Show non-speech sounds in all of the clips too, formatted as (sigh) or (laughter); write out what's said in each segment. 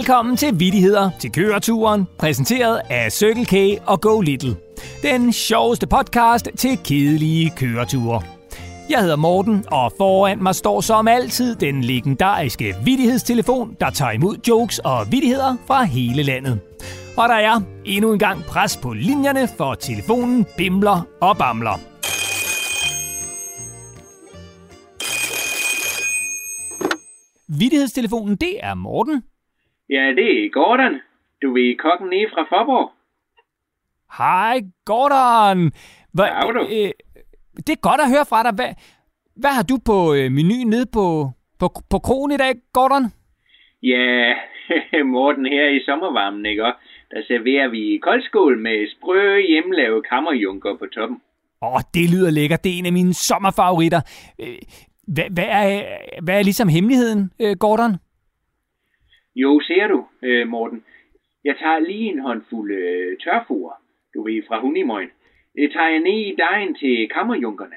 Velkommen til Vittigheder til køreturen, præsenteret af Circle K og Go Little. Den sjoveste podcast til kedelige køreture. Jeg hedder Morten, og foran mig står som altid den legendariske vittighedstelefon, der tager imod jokes og vittigheder fra hele landet. Og der er endnu en gang pres på linjerne, for telefonen bimler og bamler. Vittighedstelefonen, det er Morten. Ja, det er Gordon. Du er kokken nede fra Forborg. Hej, Gordon. Hva, Hej, du. øh, det er godt at høre fra dig. Hvad, hvad har du på øh, menuen nede på, på, på krogen i dag, Gordon? Ja, (laughs) Morten her i sommervarmen, ikke? Og Der serverer vi koldskål med sprø hjemmelavet kammerjunker på toppen. Åh, oh, det lyder lækkert. Det er en af mine sommerfavoritter. Øh, Hvad, hvad, er, hvad er ligesom hemmeligheden, øh, Gordon? Jo, ser du, øh, Morten. Jeg tager lige en håndfuld øh, tørfor, du ved, fra Hunimøjen. Det tager jeg ned i dejen til kammerjunkerne.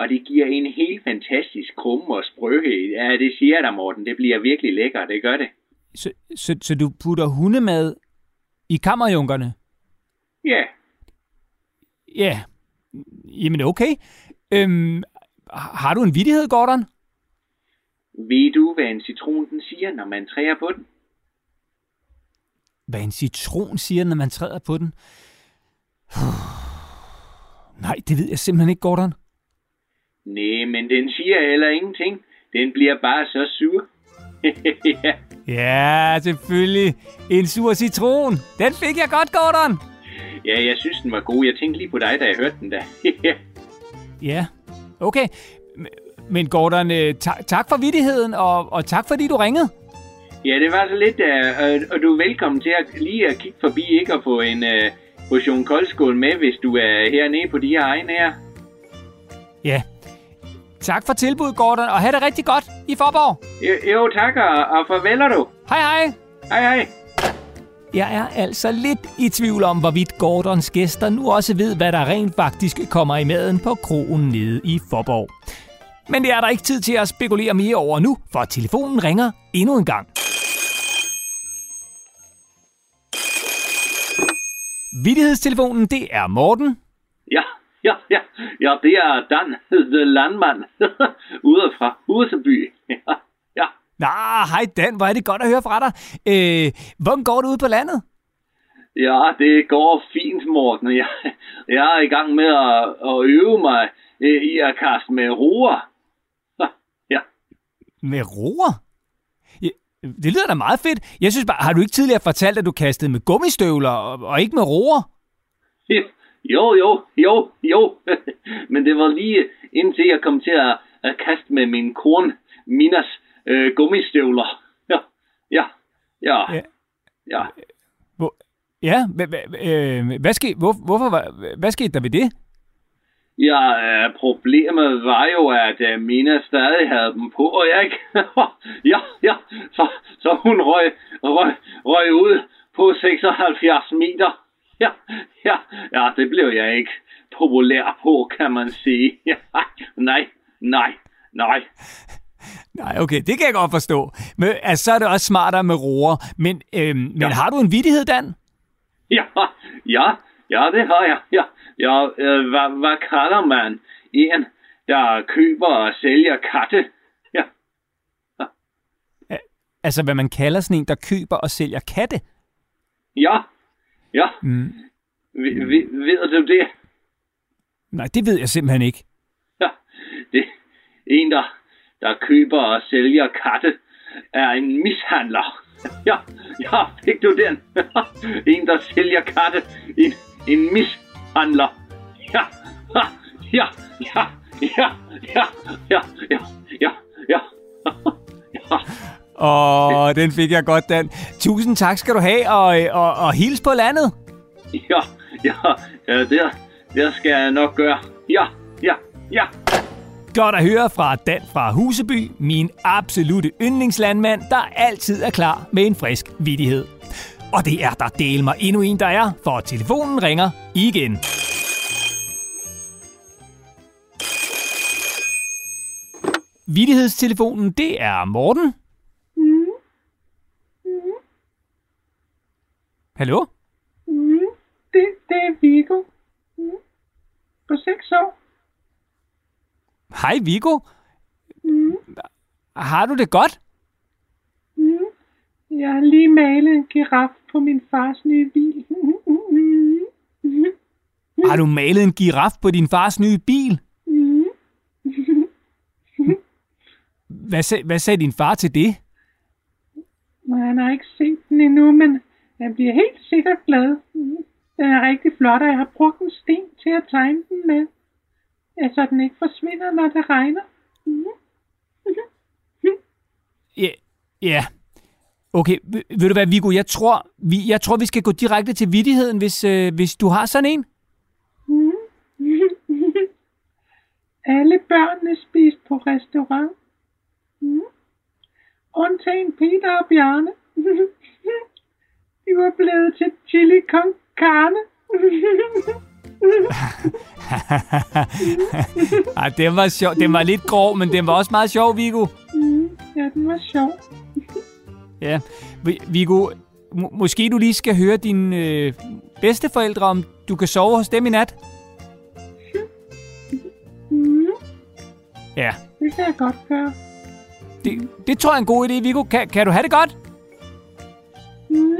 Og det giver en helt fantastisk krumme og sprøhed. Ja, det siger jeg dig, Morten. Det bliver virkelig lækkert, det gør det. Så, så, så du putter hundemad i kammerjunkerne? Ja, Ja, jamen okay. Øhm, har du en vidighed, Gordon? ved du, hvad en citron den siger, når man træder på den? Hvad en citron siger, når man træder på den? (sighs) Nej, det ved jeg simpelthen ikke, Gordon. Nej, men den siger heller ingenting. Den bliver bare så sur. (laughs) ja. Ja, selvfølgelig. En sur citron. Den fik jeg godt, Gordon. ja, jeg synes, den var god. Jeg tænkte lige på dig, da jeg hørte den der. (laughs) Ja, okay. Men Gordon, øh, ta- tak for vittigheden, og, og tak fordi du ringede. Ja, det var så lidt, uh, og du er velkommen til at lige at kigge forbi, ikke? Og få en uh, portion koldskål med, hvis du er hernede på de her egne her. Ja. Tak for tilbuddet, Gordon, og have det rigtig godt i Forborg. Jo, jo tak, og, og farveler du. Hej hej. Hej, hej. Jeg er altså lidt i tvivl om, hvorvidt Gordons gæster nu også ved, hvad der rent faktisk kommer i maden på krogen nede i Forborg. Men det er der ikke tid til at spekulere mere over nu, for telefonen ringer endnu en gang. Vittighedstelefonen, det er Morten. Ja, ja, ja. Ja, det er Dan, the landmand, (laughs) ude fra Huseby. (laughs) Ja, ja. Nå, hej Dan, hvor er det godt at høre fra dig. Øh, hvordan går det ude på landet? Ja, det går fint, Morten. Jeg, jeg er i gang med at, at øve mig øh, i at kaste med roer. (laughs) Ja. Med roer? Ja, det lyder da meget fedt. Jeg synes bare, har du ikke tidligere fortalt, at du kastede med gummistøvler og, og ikke med roer? Jo, jo, jo, jo. (laughs) Men det var lige indtil jeg kom til at, at kaste med min korn Minas øh, gummistøvler. (laughs) Ja, ja, ja, Ja. ja. Hvor, ja, hvad, hvad, øh, hvad, skete, hvor, hvorfor, hvad skete der ved det? Ja, øh, problemet var jo, at øh, Mina stadig havde dem på, og jeg ikke... (laughs) ja, ja, så, så hun røg, røg, røg ud på 76 meter. Ja, ja, ja, det blev jeg ikke populær på, kan man sige. Ja, nej, nej, nej. Nej, okay, det kan jeg godt forstå. Men altså, så er det også smartere med roer. Men, øh, men Ja. har du en vittighed, Dan? Ja, ja, ja, det har jeg. Ja, ja øh, hvad, hvad kalder man en, der køber og sælger katte? Ja, Altså, hvad man kalder sådan en, der køber og sælger katte? ja, ja. Mm. Ved, ved, ved du det? Nej, det ved jeg simpelthen ikke. Ja, det en, der, der køber og sælger katte, er en mishandler. Ja, ja, fik du den? (laughs) en, der sælger katte, en, en mishandler. Ja, ja, ja, ja, ja, ja, ja, ja, ja, ja. ja. Åh, den fik jeg godt, Dan. Tusind tak skal du have, og, og, og hils på landet. Ja, ja, ja, det, det skal jeg nok gøre. Ja, ja, ja. Godt at høre fra Dan fra Huseby, min absolute yndlingslandmand, der altid er klar med en frisk vidighed. Og det er der del mig endnu en, der er, for telefonen ringer igen. Vidighedstelefonen, det er Morten. Hallo? Mm, det, det er Viggo. Mm. På seks år. Hej, Viggo. Mm. Har du det godt? Jeg har lige malet en giraf på min fars nye bil. Har du malet en giraf på din fars nye bil? Hvad, sag, hvad sagde din far til det? Men han har ikke set den endnu, men han bliver helt sikkert glad. Den er rigtig flot, og jeg har brugt en sten til at tegne den med. Ja, så den ikke forsvinder, når det regner. Ja, ja. Okay, ved, du hvad, Viggo, jeg tror, vi, jeg tror, vi skal gå direkte til vidtigheden, hvis, øh, hvis du har sådan en. Mm. (laughs) Alle børnene spiste på restaurant. Mm. Undtagen Peter og Bjarne. (laughs) De var blevet til chili con carne. (laughs) Ej, den var sjov. Den var lidt grov, men den var også meget sjov, Viggo. Mm. Ja, den var sjov. Ja, Vi- Viggo, må, måske du lige skal høre dine øh, bedsteforældre, om du kan sove hos dem i nat? Mm. Ja, Det kan jeg godt gøre. det, det tror jeg er en god idé, Viggo. Kan, kan du have det godt? Mm.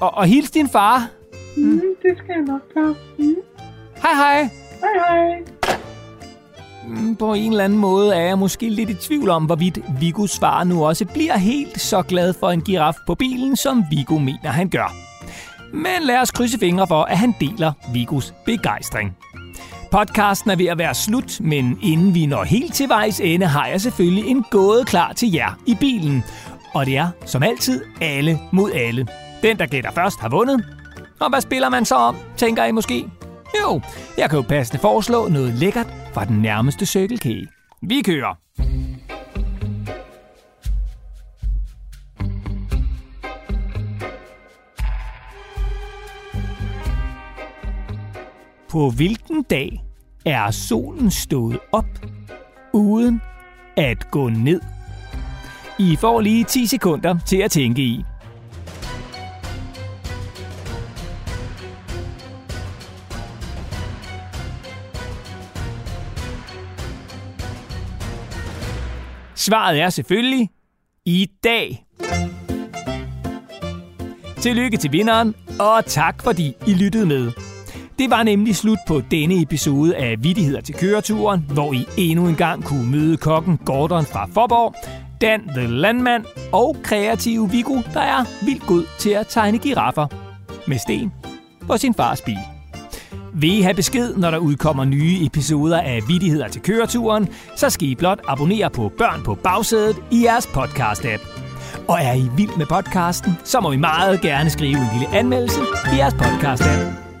Og, og hils din far. Mm. Det skal jeg nok gøre. Mm. Hej hej. Hej hej. Mm, på en eller anden måde er jeg måske lidt i tvivl om, hvorvidt Vigo far nu også bliver helt så glad for en giraf på bilen, som Vigo mener, han gør. Men lad os krydse fingre for, at han deler Vigos begejstring. Podcasten er ved at være slut, men inden vi når helt til vejs ende, har jeg selvfølgelig en gåde klar til jer i bilen. Og det er, som altid, alle mod alle. Den, der gætter først, har vundet. Og hvad spiller man så om, tænker I måske? Jo, jeg kan jo passende foreslå noget lækkert fra den nærmeste Circle K. Vi kører! På hvilken dag er solen stået op, uden at gå ned? I får lige 10 sekunder til at tænke i. Svaret er selvfølgelig i dag. Tillykke til vinderen, og tak fordi I lyttede med. Det var nemlig slut på denne episode af Vittigheder til køreturen, hvor I endnu en gang kunne møde kokken Gordon fra Forborg, Dan the Landmand og kreative Vigo, der er vildt god til at tegne giraffer med sten på sin fars bil. Vil I have besked, når der udkommer nye episoder af Vittigheder til køreturen, så skal I blot abonnere på Børn på bagsædet i jeres podcast-app. Og er I vild med podcasten, så må I meget gerne skrive en lille anmeldelse i jeres podcast-app.